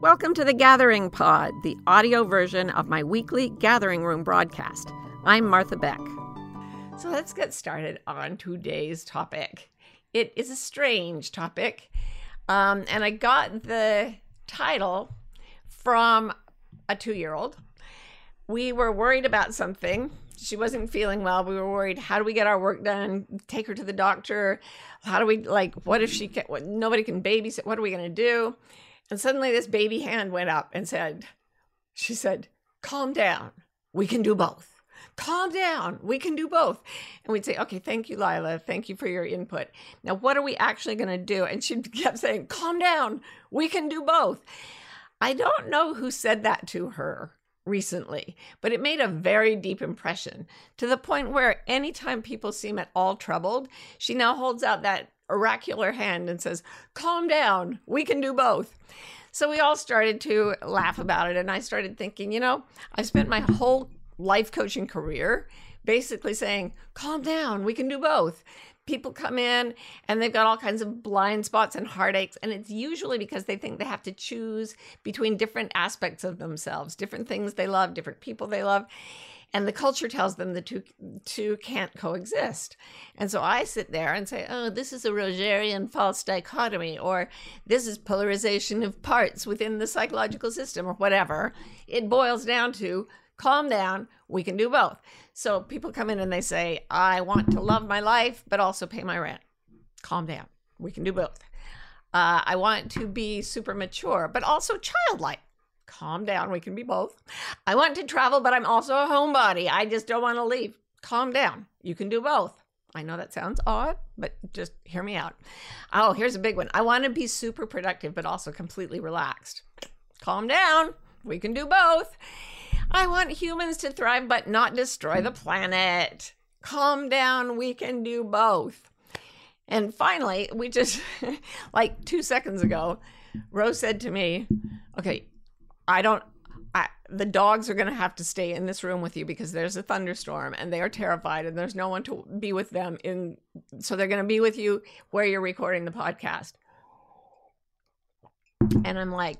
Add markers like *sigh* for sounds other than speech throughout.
Welcome to the Gathering Pod, the audio version of my weekly Gathering Room broadcast. I'm Martha Beck. So let's get started on today's topic. It is a strange topic, um, and I got the title from a two year old. We were worried about something. She wasn't feeling well. We were worried how do we get our work done? Take her to the doctor. How do we, like, what if she can, what, nobody can babysit? What are we going to do? And suddenly this baby hand went up and said, She said, calm down. We can do both. Calm down. We can do both. And we'd say, Okay, thank you, Lila. Thank you for your input. Now, what are we actually going to do? And she *laughs* kept saying, Calm down. We can do both. I don't know who said that to her recently, but it made a very deep impression to the point where anytime people seem at all troubled, she now holds out that oracular hand and says, Calm down, we can do both. So we all started to laugh about it. And I started thinking, you know, I spent my whole life coaching career basically saying, Calm down, we can do both. People come in and they've got all kinds of blind spots and heartaches. And it's usually because they think they have to choose between different aspects of themselves, different things they love, different people they love and the culture tells them the two two can't coexist. And so I sit there and say, "Oh, this is a Rogerian false dichotomy or this is polarization of parts within the psychological system or whatever." It boils down to calm down, we can do both. So people come in and they say, "I want to love my life but also pay my rent." Calm down. We can do both. Uh, I want to be super mature, but also childlike calm down. We can be both. I want to travel, but I'm also a homebody. I just don't want to leave. Calm down. You can do both. I know that sounds odd, but just hear me out. Oh, here's a big one. I want to be super productive, but also completely relaxed. Calm down. We can do both. I want humans to thrive, but not destroy the planet. Calm down. We can do both. And finally, we just, *laughs* like two seconds ago, Rose said to me, Okay, I don't. I, the dogs are going to have to stay in this room with you because there's a thunderstorm and they are terrified and there's no one to be with them in so they're going to be with you where you're recording the podcast. And i'm like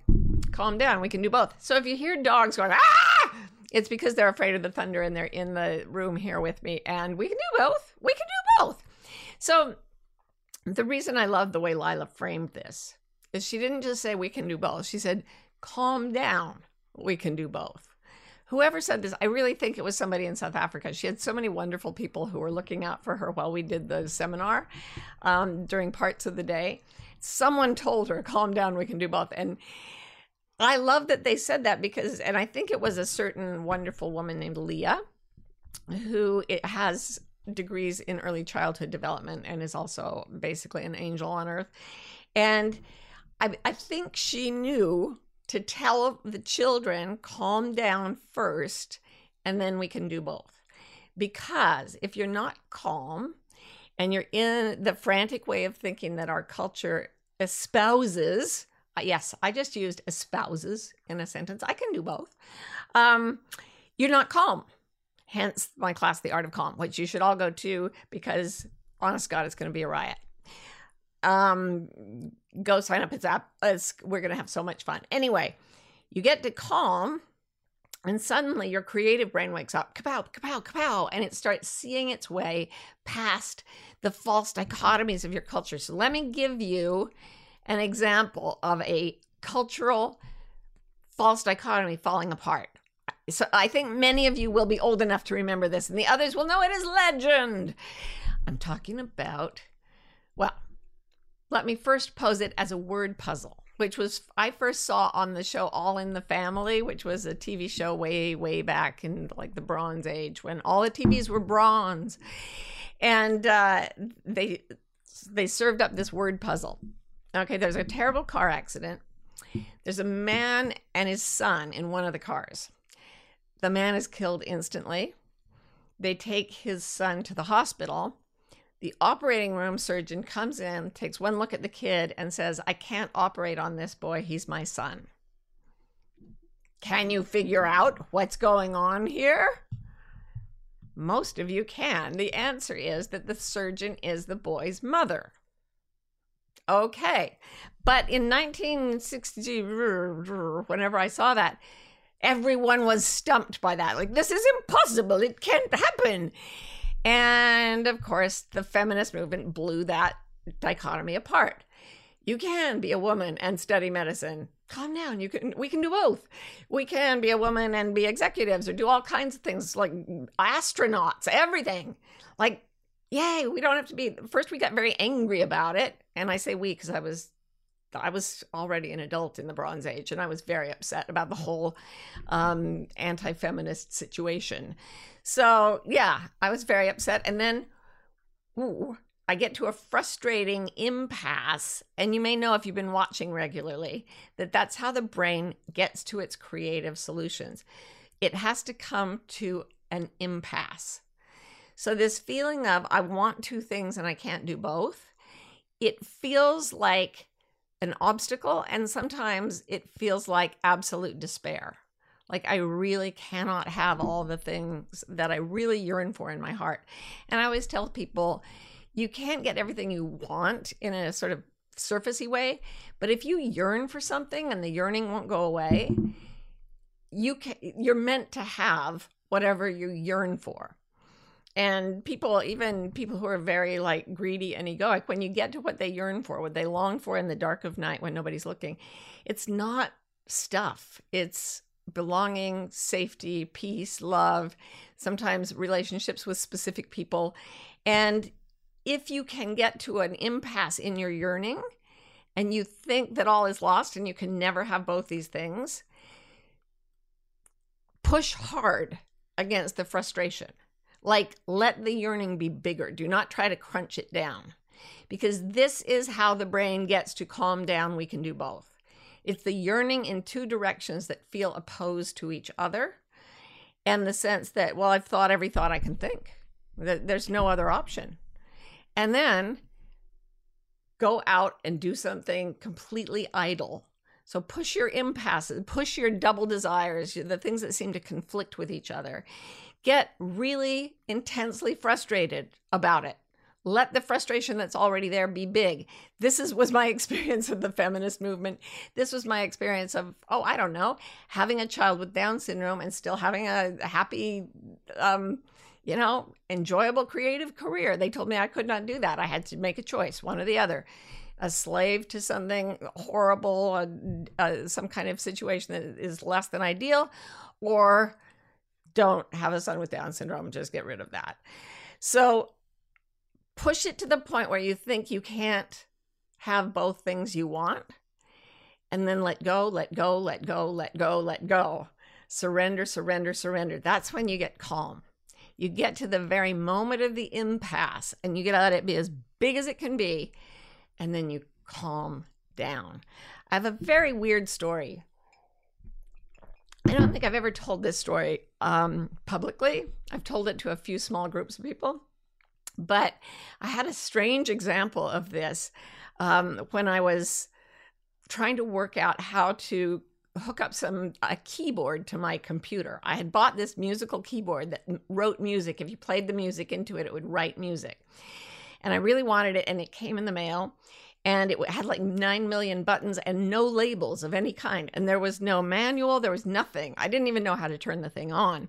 calm down we can do both. So if you hear dogs going ah! it's because they're afraid of the thunder and they're in the room here with me and we can do both we can do both. So the reason i love the way lila framed this is she didn't just say we can do both she said calm down. We can do both. Whoever said this, I really think it was somebody in South Africa. She had so many wonderful people who were looking out for her while we did the seminar um, during parts of the day. Someone told her, calm down, we can do both. And I love that they said that because, and I think it was a certain wonderful woman named Leah who it has degrees in early childhood development and is also basically an angel on earth. And I, I think she knew to tell the children, calm down first, and then we can do both. Because if you're not calm and you're in the frantic way of thinking that our culture espouses, uh, yes, I just used espouses in a sentence, I can do both. Um, you're not calm. Hence my class, The Art of Calm, which you should all go to because, honest God, it's going to be a riot um go sign up. It's app it's, we're gonna have so much fun. Anyway you get to calm and suddenly your creative brain wakes up kapow kapow kapow and it starts seeing its way past the false dichotomies of your culture. So let me give you an example of a cultural false dichotomy falling apart. So i think many of you will be old enough to remember this and the others will know it is legend. I'm talking about well let me first pose it as a word puzzle, which was I first saw on the show All in the Family, which was a TV show way, way back in like the Bronze Age when all the TVs were bronze, and uh, they they served up this word puzzle. Okay, there's a terrible car accident. There's a man and his son in one of the cars. The man is killed instantly. They take his son to the hospital the operating room surgeon comes in, takes one look at the kid, and says, I can't operate on this boy. He's my son. Can you figure out what's going on here? Most of you can. The answer is that the surgeon is the boy's mother. okay. But in 1960, whenever I saw that, everyone was stumped by that. Like, this is impossible. It can't happen. And of course, the feminist movement blew that dichotomy apart. You can be a woman and study medicine. Calm down. You can we can do both. We can be a woman and be executives or do all kinds of things like astronauts, everything. Like yay, we don't have to be first we got very angry about it. And I say we because I was I was already an adult in the Bronze Age, and I was very upset about the whole um, anti feminist situation. So, yeah, I was very upset. And then, ooh, I get to a frustrating impasse. And you may know if you've been watching regularly that that's how the brain gets to its creative solutions. It has to come to an impasse. So, this feeling of I want two things and I can't do both, it feels like an obstacle and sometimes it feels like absolute despair. Like i really cannot have all the things that i really yearn for in my heart. And i always tell people you can't get everything you want in a sort of surfacey way but if you yearn for something and the yearning won't go away you can, you're meant to have whatever you yearn for and people even people who are very like greedy and egoic when you get to what they yearn for what they long for in the dark of night when nobody's looking it's not stuff. It's belonging safety peace love sometimes relationships with specific people. And if you can get to an impasse in your yearning and you think that all is lost and you can never have both these things push hard against the frustration like, let the yearning be bigger. Do not try to crunch it down because this is how the brain gets to calm down. We can do both. It's the yearning in two directions that feel opposed to each other, and the sense that, well, I've thought every thought I can think, that there's no other option. And then go out and do something completely idle. So push your impasses, push your double desires, the things that seem to conflict with each other, get really intensely frustrated about it. Let the frustration that's already there be big. This is was my *laughs* experience of the feminist movement. This was my experience of oh I don't know having a child with Down syndrome and still having a happy, um, you know, enjoyable creative career. They told me I could not do that. I had to make a choice, one or the other a slave to something horrible, uh, uh, some kind of situation that is less than ideal, or don't have a son with Down syndrome, just get rid of that. So push it to the point where you think you can't have both things you want, and then let go, let go, let go, let go, let go. Surrender, surrender, surrender. That's when you get calm. You get to the very moment of the impasse and you get to let it be as big as it can be, and then you calm down. I have a very weird story I don't think I've ever told this story um, publicly. I've told it to a few small groups of people. But I had a strange example of this um, when I was trying to work out how to hook up some a keyboard to my computer. I had bought this musical keyboard that wrote music. If you played the music into it, it would write music. And I really wanted it, and it came in the mail and it had like 9 million buttons and no labels of any kind. And there was no manual, there was nothing. I didn't even know how to turn the thing on.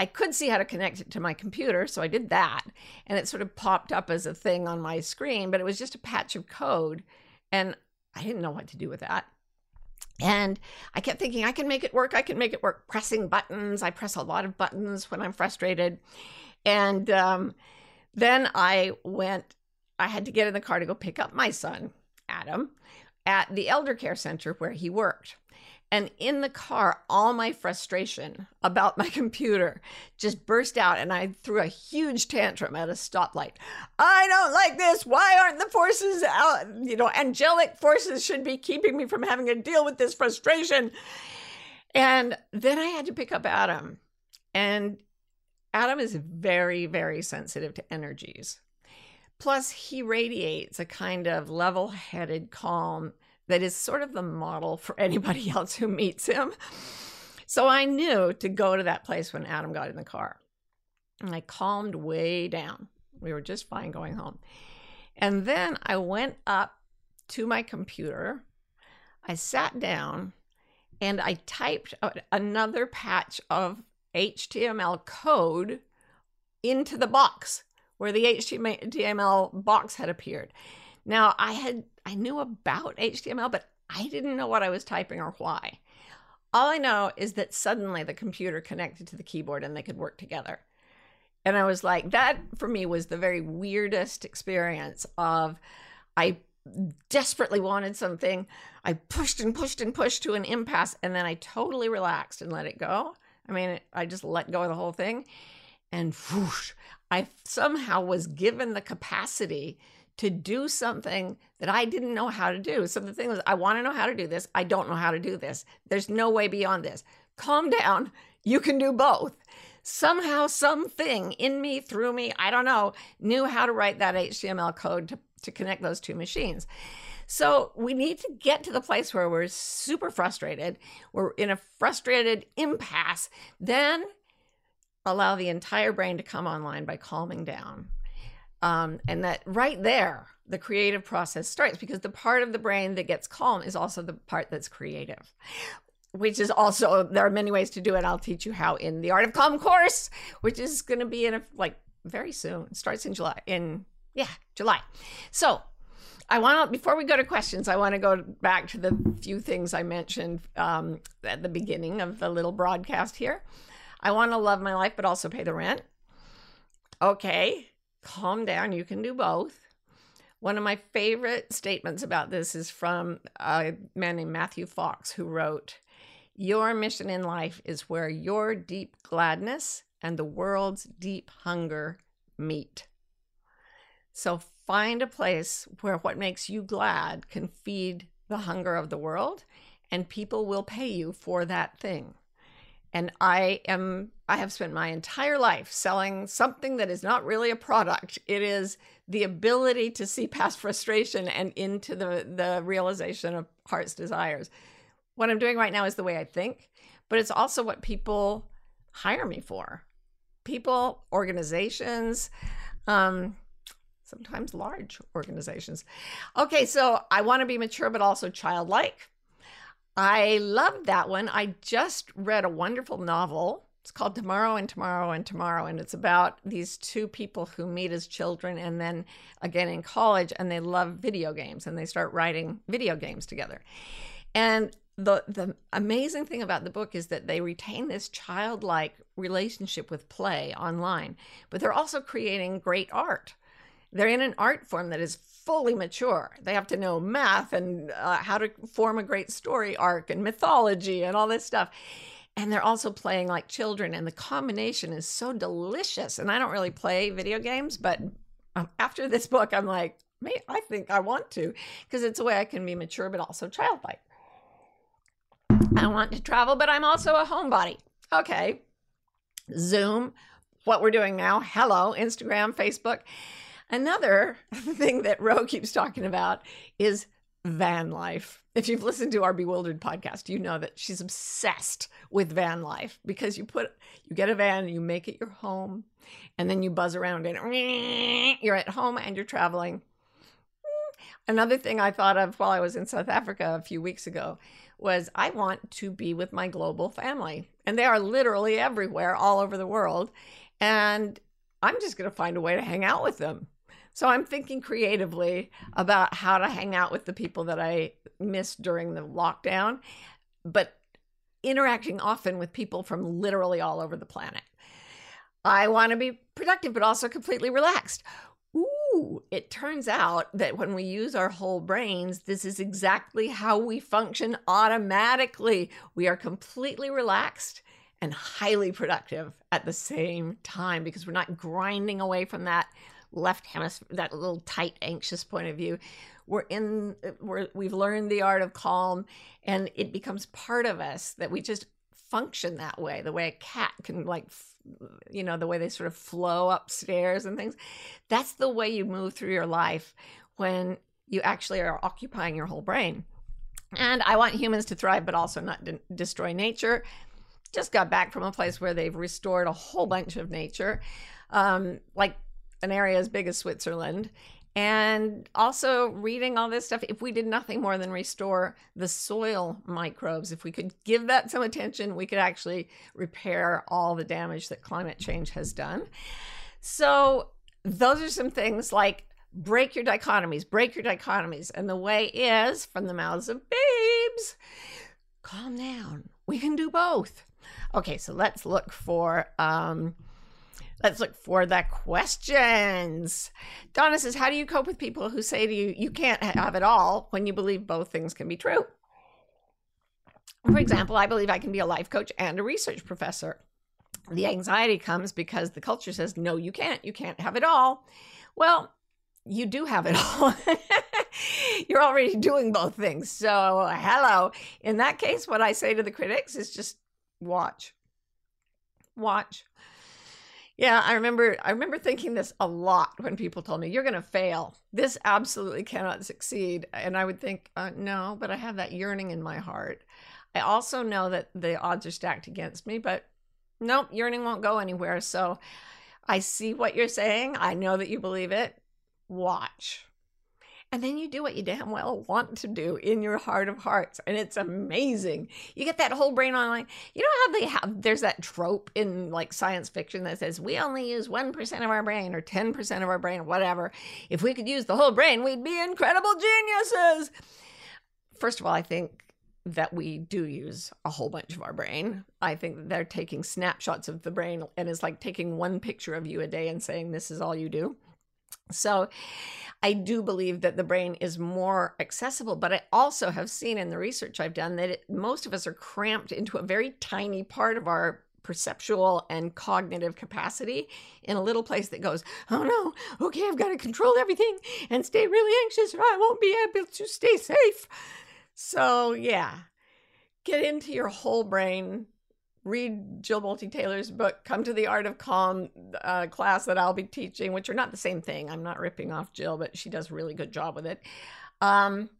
I could see how to connect it to my computer, so I did that. And it sort of popped up as a thing on my screen, but it was just a patch of code. And I didn't know what to do with that. And I kept thinking, I can make it work. I can make it work. Pressing buttons. I press a lot of buttons when I'm frustrated. And um, then I went I had to get in the car to go pick up my son, Adam, at the elder care center where he worked. And in the car, all my frustration about my *laughs* computer just burst out, and I threw a huge tantrum at a stoplight. I don't like this. Why aren't the forces out? You know, angelic forces should be keeping me from having to deal with this frustration. And then I had to pick up Adam. And Adam is very, very sensitive to energies. Plus, he radiates a kind of level headed calm that is sort of the model for *laughs* anybody else who meets him. So I knew to go to that place when Adam got in the car. And I calmed way down. We were just fine going home. And then I went up to my computer. I sat down and I typed another patch of HTML code into the box where the HTML box had appeared. Now, I had I knew about HTML, but I didn't know what I was typing or why. All I know is that suddenly the computer connected to the keyboard and they could work together. And I was like, that for me was the very weirdest experience of I desperately wanted something. I pushed and pushed and pushed to an impasse, and then I totally relaxed and let it go. I mean, I just let go of the whole thing. And whoosh, I somehow was given the capacity to do something that I didn't know how to do. So the thing was, I want to know how to do this. I don't know how to do this. There's no way beyond this. Calm down. *laughs* You can do both. Somehow, something in me, through me, I don't know, knew how to write that HTML code to, to connect those two machines. So we need to get to the place where we're super frustrated, we're in a frustrated impasse, then allow the entire brain to come online by calming down. Um, and that right there, the creative process starts because the part of the brain that gets calm is also the part that's creative which is also there are many ways to do it i'll teach you how in the art of calm course which is going to be in a like very soon it starts in july in yeah july so I want to, before we go to questions, I want to go back to the few things I mentioned um, at the beginning of the little broadcast here. I want to love my life, but also pay the rent. Okay, calm down. You can do both. One of my favorite statements about this is from a man named Matthew Fox, who wrote, Your mission in life is where your deep gladness and the world's deep hunger meet. So find a place where what makes you glad can feed the hunger of the world and people will pay you for that thing. And I am I have spent my entire life selling something that is not really a product. It is the ability to see past frustration and into the the realization of heart's desires. What I'm doing right now is the way I think, but it's also what people hire me for. People, organizations, um, sometimes large organizations. Okay, so I want to be mature, but also childlike. I love that one. I just read a wonderful novel. It's called Tomorrow and Tomorrow and Tomorrow. And it's about these two people who meet as children and then again in college and they love video games and they start writing video games together. And the the amazing thing about the book is that they retain this childlike relationship with play online, but they're also creating great art. They're in an art form that is fully mature. They have to know math and uh, how to form a great story arc and mythology and all this stuff. And they're also playing like children, and the combination is so delicious. And I don't really play video games, but um, after this book, I'm like, I think I want to because it's a way I can be mature but also childlike. I want to travel, but I'm also a homebody. Okay. Zoom, what we're doing now. Hello, Instagram, Facebook. Another *laughs* thing that Ro keeps talking about is van life. If you've listened to our Bewildered podcast, you know that she's obsessed with van life because you put you get a van, you make it your home, and then you buzz around and. *laughs* You're at home and you're traveling. Another thing I thought of while I was in South Africa a few weeks ago was I want to be with my global family. And they are literally everywhere, all over the world. And I'm just going to find a way to hang out with them. So I'm thinking creatively about how to hang out with the people that I missed during the lockdown, but interacting often with people from literally all over the planet. I want to be productive, but also completely relaxed. Ooh, it turns out that when we use our whole brains, this is exactly how we function automatically. We are completely relaxed and highly productive at the same time because we're not grinding away from that left hemisphere, that little tight, anxious point of view. We're in, we're, we've learned the art of calm, and it becomes part of us that we just function that way. The way a cat can, like, you know, the way they sort of flow upstairs and things. That's the way you move through your life when you actually are occupying your whole brain. And I want humans to thrive, but also not de- destroy nature. Just got back from a place where they've restored a whole bunch of nature. Um, like an area as big as Switzerland. and also reading all this stuff if we did nothing more than restore the soil microbes if we could give that some attention we could actually repair all the damage that climate change has done. So those are some things like break your dichotomies break your dichotomies. And the way is from the mouths of babes. Calm down. We can do both. Okay so let's look for um Let's look for the questions. Donna says, How do you cope with people who say to you, you can't have it all when you believe both things can be true? For example, I believe I can be a life coach and a research professor. The anxiety comes because the culture says, No, you can't. You can't have it all. Well, you do have it *laughs* all. You're already doing both things. So, hello. In that case, what I say to the critics is just watch. Watch. Yeah, I remember I remember thinking this a lot when people told me you're going to fail. This absolutely cannot succeed. And I would think, uh, no, but I have that yearning in my heart. I also know that the odds are stacked against me, but nope, yearning won't go anywhere. So I see what you're saying. I know that you believe it. Watch and then you do what you damn well want to do in your heart of hearts and it's amazing you get that whole brain online. you know how they have there's that trope in like science fiction that says we only use 1% of our brain or 10% of our brain whatever if we could use the whole brain we'd be incredible geniuses first of all i think that we do use a whole bunch of our brain. I think they're taking snapshots of the brain and it's like taking one picture of you a day and saying, This is all you do. So I do believe that the brain is more accessible, but I also have seen in the research I've done that it, most of us are cramped into a very tiny part of our perceptual and cognitive capacity in a little place that goes, oh no, okay, I've got to control everything and stay really anxious or I won't be able to stay safe. So, yeah, get into your whole brain read Jill Bolte Taylor's book, Come to the Art of Calm uh, class that I'll be teaching, which are not the same thing. I'm not ripping off Jill, but she does a really good job with it. Um,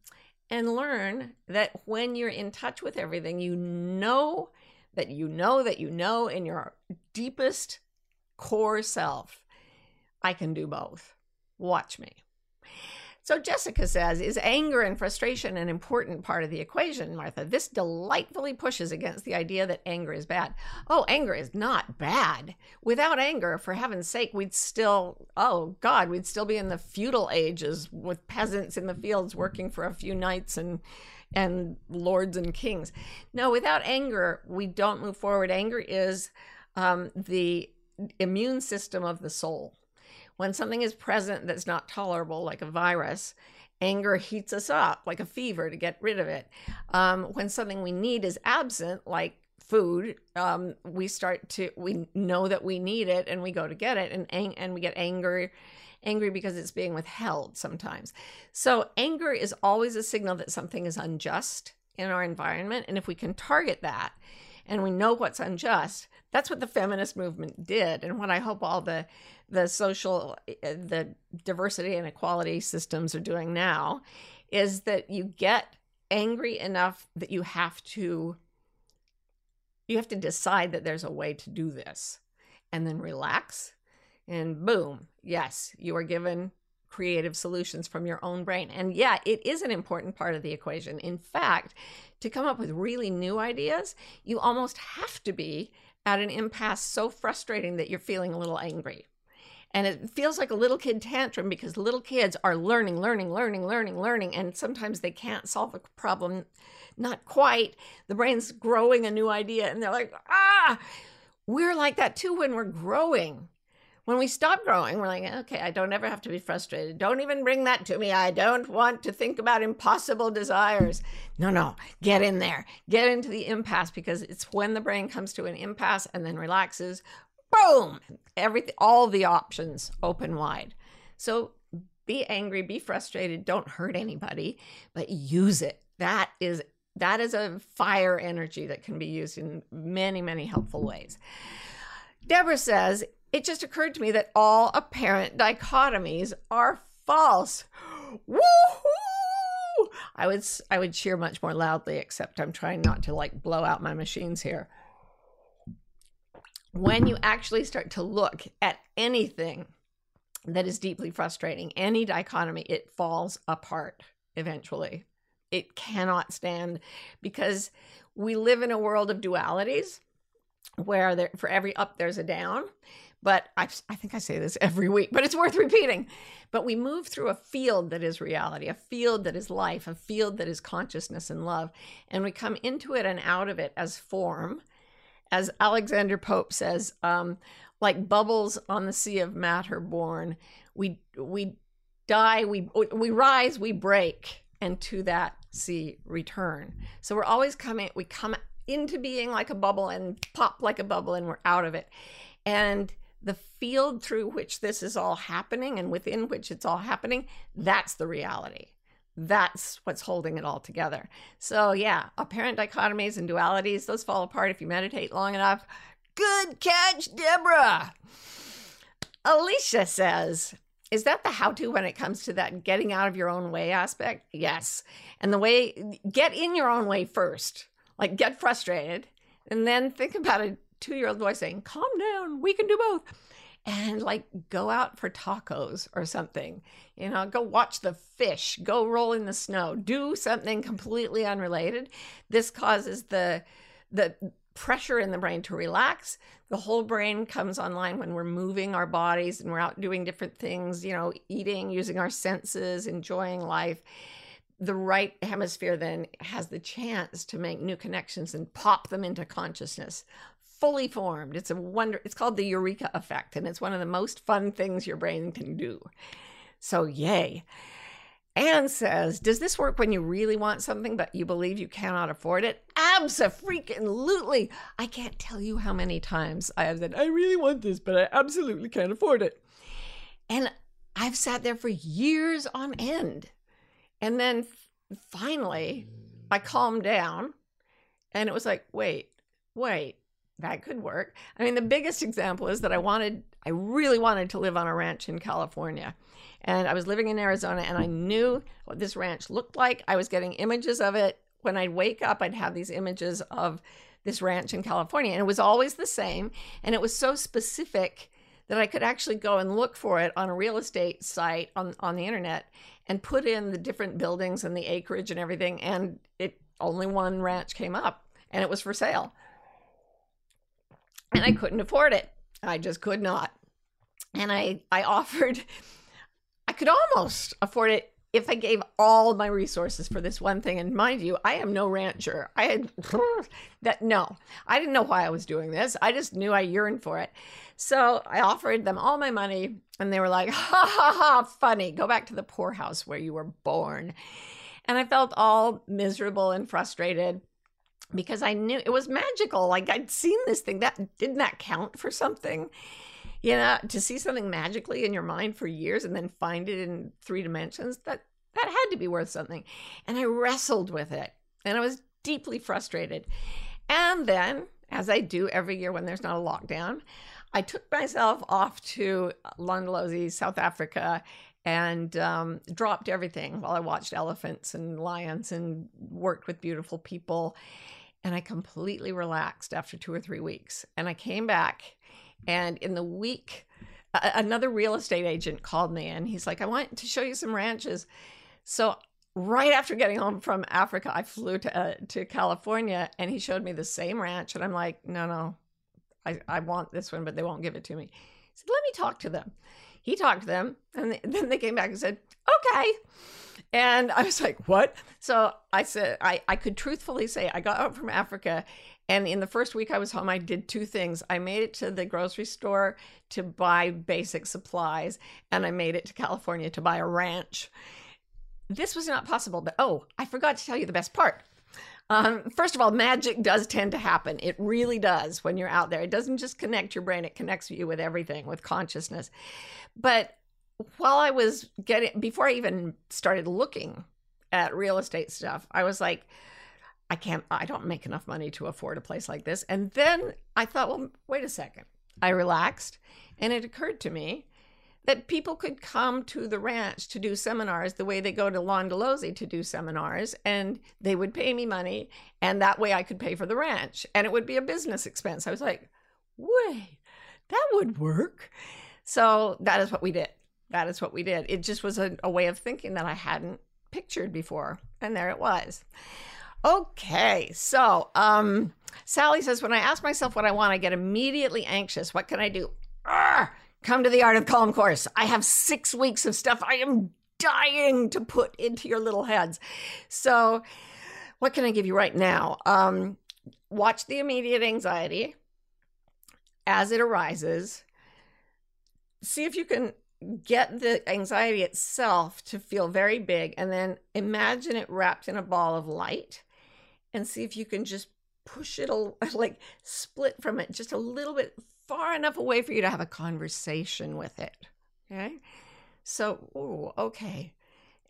and learn that when you're in touch with everything, you know that you know that you know in your deepest core self, I can do both. Watch me. So Jessica says, is anger and frustration an important part of the equation, Martha? This delightfully pushes against the idea that anger is bad. Oh, anger is not bad. Without anger, for heaven's sake, we'd still, oh God, we'd still be in the feudal ages with peasants in the fields working for a few knights and and lords and kings. No, without anger, we don't move forward. Anger is um, the immune system of the soul. When something is present that's not tolerable, like a virus, anger heats us up like a fever to get rid of it. Um, when something we need is absent, like food, um, we start to we know that we need it and we go to get it, and and we get angry, angry because it's being withheld sometimes. So anger is always a signal that something is unjust in our environment, and if we can target that, and we know what's unjust, that's what the feminist movement did, and what I hope all the the social eh, the diversity and equality systems are doing now is that you get angry enough that you have to you have to decide that there's a way to do this and then relax and boom yes you are given creative solutions from your own brain. And yeah it is an important part of the equation. In fact to come up with really new ideas you almost have to be at an impasse so frustrating that you're feeling a little angry and it feels like a little kid tantrum because little kids are learning, learning, learning, learning, learning. And sometimes they can't solve a problem, not quite. The brain's growing a new idea and they're like, ah, we're like that too when we're growing. When we stop growing, we're like, okay, I don't ever have to be frustrated. Don't even bring that to me. I don't want to think about impossible desires. No, no, get in there. Get into the impasse because it's when the brain comes to an impasse and then relaxes boom, everything, all the options open wide. So be angry, be frustrated, don't hurt anybody, but use it. That is that is a fire energy that can be used in many, many helpful ways. Deborah says, it just occurred to me that all apparent dichotomies are false. Woohoo! I would I would cheer much more loudly, except I'm trying not to like blow out my machines here when you actually start to look at anything that is deeply frustrating. Any dichotomy, it falls apart eventually. It cannot stand because we live in a world of dualities where there, for every up, there's a down. But I, I think I say this *laughs* every week, but it's worth repeating. But we move through a field that is reality, a field that is life, a field that is consciousness and love. And we come into it and out of it as form. As Alexander Pope says, um, like bubbles on the sea of matter born, we, we die, we, we rise, we break, and to that sea return. So we're always coming, we come into being like a bubble and pop like a bubble and we're out of it. And the field through which this is all happening and within which it's all happening, that's the reality. That's what's holding it all together. So, yeah, apparent dichotomies and dualities, those fall apart if you meditate long enough. Good catch, Deborah. Alicia says, is that the how to when it comes to that getting out of your own way aspect? Yes. And the way, get in your own way first, like get frustrated, and then think about a two year old boy saying, calm down, we can do both. And like go out for tacos or something, you know, go watch the fish, go roll in the snow, do something completely unrelated. This causes the, the, pressure in the brain to relax. The whole brain comes online when we're moving our bodies and we're out doing different things, you know, eating, using our senses, enjoying life the right hemisphere then has the chance to make new connections and pop them into consciousness fully formed it's a wonder it's called the eureka effect and it's one of the most fun things your brain can do so yay Anne says, Does this work when you really want something, but you believe you cannot afford it? Absolutely. I can't tell you how many times I have said, I really want this, but I absolutely can't afford it. And I've sat there for years on end and then finally, I calmed down and it was like, wait, wait, that could work. I mean, the biggest example is that I wanted, I really wanted to live on a ranch in California. And I was living in Arizona and I knew what this ranch looked like. I was getting images of it. When I'd wake up, I'd have these images of this ranch in California. And it was always the same. And it was so specific that I could actually go and look for it on a real estate site on, on the internet and put in the different buildings and the acreage and everything. And it only one ranch came up and it was for sale. And I mm-hmm. couldn't afford it. I just could not. And I, I offered, I could almost afford it if I gave all my resources for this one thing, and mind you, I am no rancher. I had *laughs* that no, I didn't know why I was doing this. I just knew I yearned for it. So I offered them all my money, and they were like, *laughs* ha ha ha, funny. Go back to the poorhouse where you were born. And I felt all miserable and frustrated because I knew it was magical. Like I'd seen this thing. That didn't that count for something? You know, to see something magically in your mind for years and then find it in three dimensions, that that had to be worth something. And I wrestled with it. And I was deeply frustrated. And then, as I do every year when there's not a lockdown, I took myself off to Londolozi, South Africa, and um, dropped everything while I watched elephants and lions and worked with beautiful people. And I completely relaxed after two or three weeks. And I came back, and in the week, another real estate agent called me and he's like, I want to show you some ranches. So right after getting home from Africa, I flew to uh, to California and he showed me the same ranch and I'm like, no, no, I, I want this one, but they won't give it to me. He said, let me talk to them. He talked to them, and *laughs* then they came back and said, okay. And I was like, what? So I said, I, I could truthfully say I got home from Africa. And in the first week I was home, I did two things. I made it to the grocery store to buy basic supplies, and I made it to California to buy a ranch. This was not possible, but oh, I forgot to tell you the best part. Um, first of all, magic does tend to happen. It really does when you're out there. It doesn't just connect your brain, it connects you with everything, with consciousness. But while I was getting, before I even started looking at real estate stuff, I was like, I can't, I don't make enough money to afford a place like this. And then I thought, well, wait a second. I relaxed and it occurred to me that people could come to the ranch to do seminars the way they go to Londolozi to do seminars, and they would pay me money, and that way I could pay for the ranch, and it would be a business expense. I was like, wait, that would work. So that is what we did. that is what we did. It just was a, a way of thinking that I hadn't pictured before. And there it was. Okay, so um, Sally says, when I ask myself what I want, I get immediately anxious. What can I do? Come to the Art of Calm course. I have six weeks of stuff I am dying to put into your little heads. So, what can I give you right now? Um, watch the immediate anxiety as it arises. See if you can get the anxiety itself to feel very big and then imagine it wrapped in a ball of light and see if you can just push it *laughs* like split from it just a little bit far enough away for you to have a conversation with it okay so ooh, okay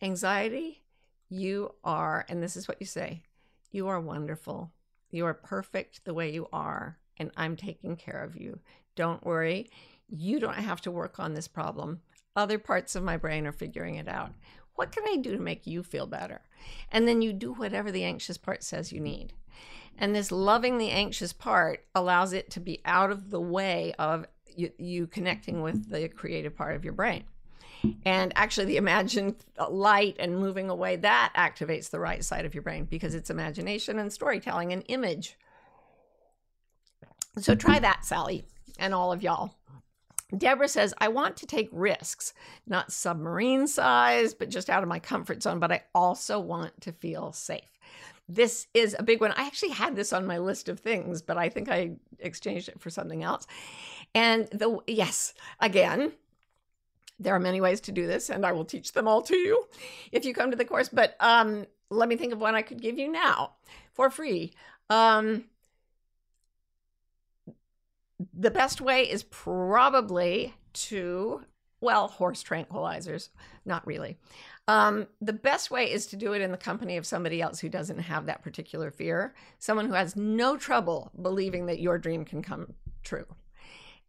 anxiety you are and this is what you say you are wonderful you are perfect the way you are and i'm taking care of you don't worry you don't have to work on this problem. Other parts of my brain are figuring it out. What can I do to make you feel better? And then you do whatever the anxious part says you need. And this loving the anxious part allows it to be out of the way of you, you connecting with the creative part of your brain. And actually, the imagined uh, light and moving away, that activates the right side of your brain because it's imagination and storytelling and image. So try that, Sally, and all of y'all. Deborah says, I want to take risks, not submarine size, but just out of my comfort zone, but I also want to feel safe. This is a big one. I actually had this on my list of things, but I think I exchanged it for something else. And the yes, again, there are many ways to do this, and I will teach them all to you if you come to the course. But um, let me think of one I could give you now for free. Um, the best way is probably to, well, horse tranquilizers, not really. Um, the best way is to do it in the company of somebody else who doesn't have that particular fear, someone who has no trouble believing that your dream can come true.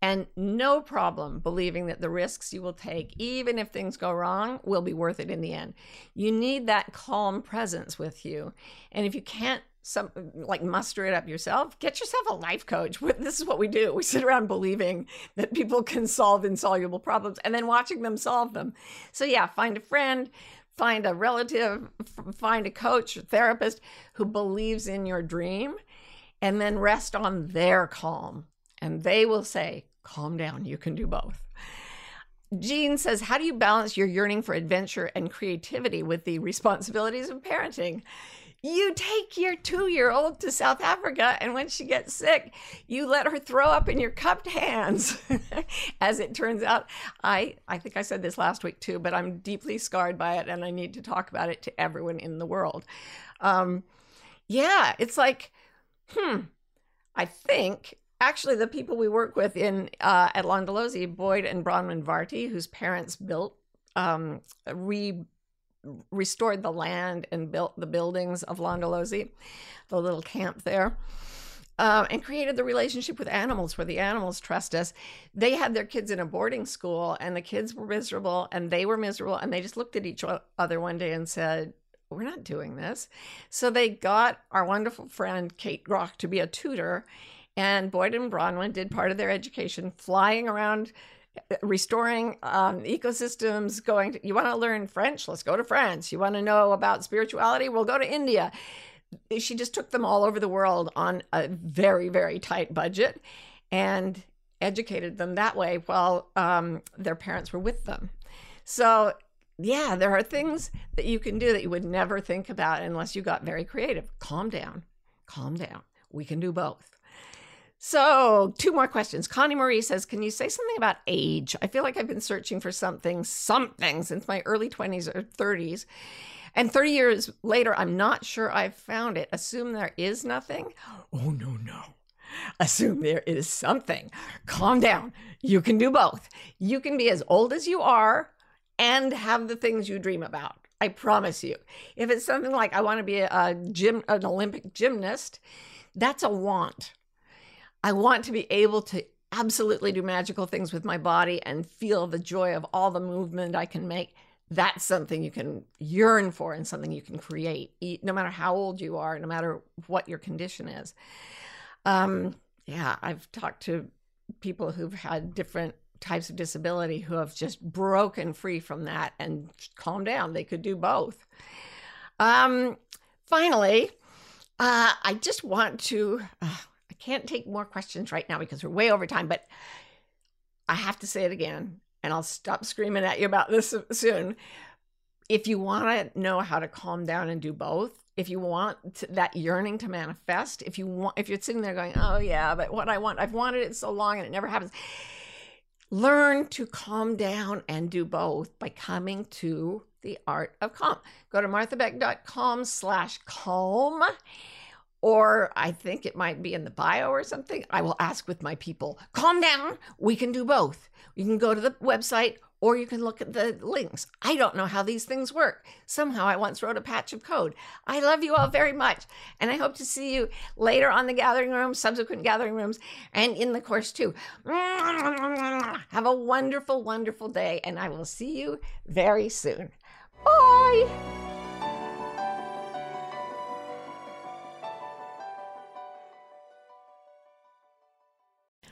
And no problem believing that the risks you will take, even if things go wrong, will be worth it in the end. You need that calm presence with you. And if you can't some like muster it up yourself get yourself a life coach. This is what we do. We sit around believing that people can solve insoluble problems and then watching them solve them. So yeah find a friend find a relative find a coach or therapist who believes in your dream and then rest on their calm and they will say calm down you can do both. Jean says, How do you balance your yearning for adventure and creativity with the responsibilities of parenting? You take your two year old to South Africa, and when she gets sick, you let her throw up in your cupped hands. *laughs* As it turns out, I, I think I said this last week too, but I'm deeply scarred by it, and I need to talk about it to everyone in the world. Um, yeah, it's like, hmm, I think actually the people we work with in uh, at Londolozi, Boyd and Bronwyn Varty, whose parents built um, re restored the land and built the buildings of Londolozi, the little camp there. Uh, and created the relationship with animals where the animals trust us. They had their kids in a boarding school, and the kids were miserable, and they were miserable, and they just looked at each other one day and said, We're not doing this. So they got our wonderful friend Kate Grock to be a tutor, and Boyd and Bronwyn did part of their education flying around restoring um, ecosystems going to, you want to learn french? Let's go to france. You want to know about spirituality? We'll go to india. She just took them all over the world on a very very tight budget and educated them that way while um, their parents were with them. So yeah there are things that you can do that you would never think about unless you got very creative. Calm down. Calm down. We can do both so, two more questions. Connie Marie says, Can you say something about age? I feel like I've been searching for something, something since my early 20s or 30s. And 30 years later, I'm not sure I've found it. Assume there is nothing? Oh, no, no. Assume there is something. Calm down. You can do both. You can be as old as you are and have the things you dream about. I promise you. If it's something like I want to be a gym, an Olympic gymnast, that's a want I want to be able to absolutely do magical things with my body and feel the joy of all the movement I can make. That's something you can yearn for and something you can create, no matter how old you are, no matter what your condition is. Um, yeah, I've talked to people who've had different types of disability who have just broken free from that and calm down. They could do both. Um, finally, uh, I just want to, uh, can't take more questions right now because we're way over time, but I have to say it again, and I'll stop screaming at you about this *laughs* soon. If you want to know how to calm down and do both, if you want to, that yearning to manifest, if you want, if you're sitting there going, "Oh yeah, but what I want, I've wanted it so long and it never happens," learn to calm down and do both by coming to the art of calm. Go to marthabeck.com/calm or I think it might be in the bio or something. I will ask with my people, calm down. We can do both. You can go to the website or you can look at the links. I don't know how these things work. Somehow I once wrote a patch of code. I love you all very much. And I hope to see you later on the gathering room, subsequent gathering rooms, and in the course too. *laughs* Have a wonderful, wonderful day. And I will see you very soon. Bye.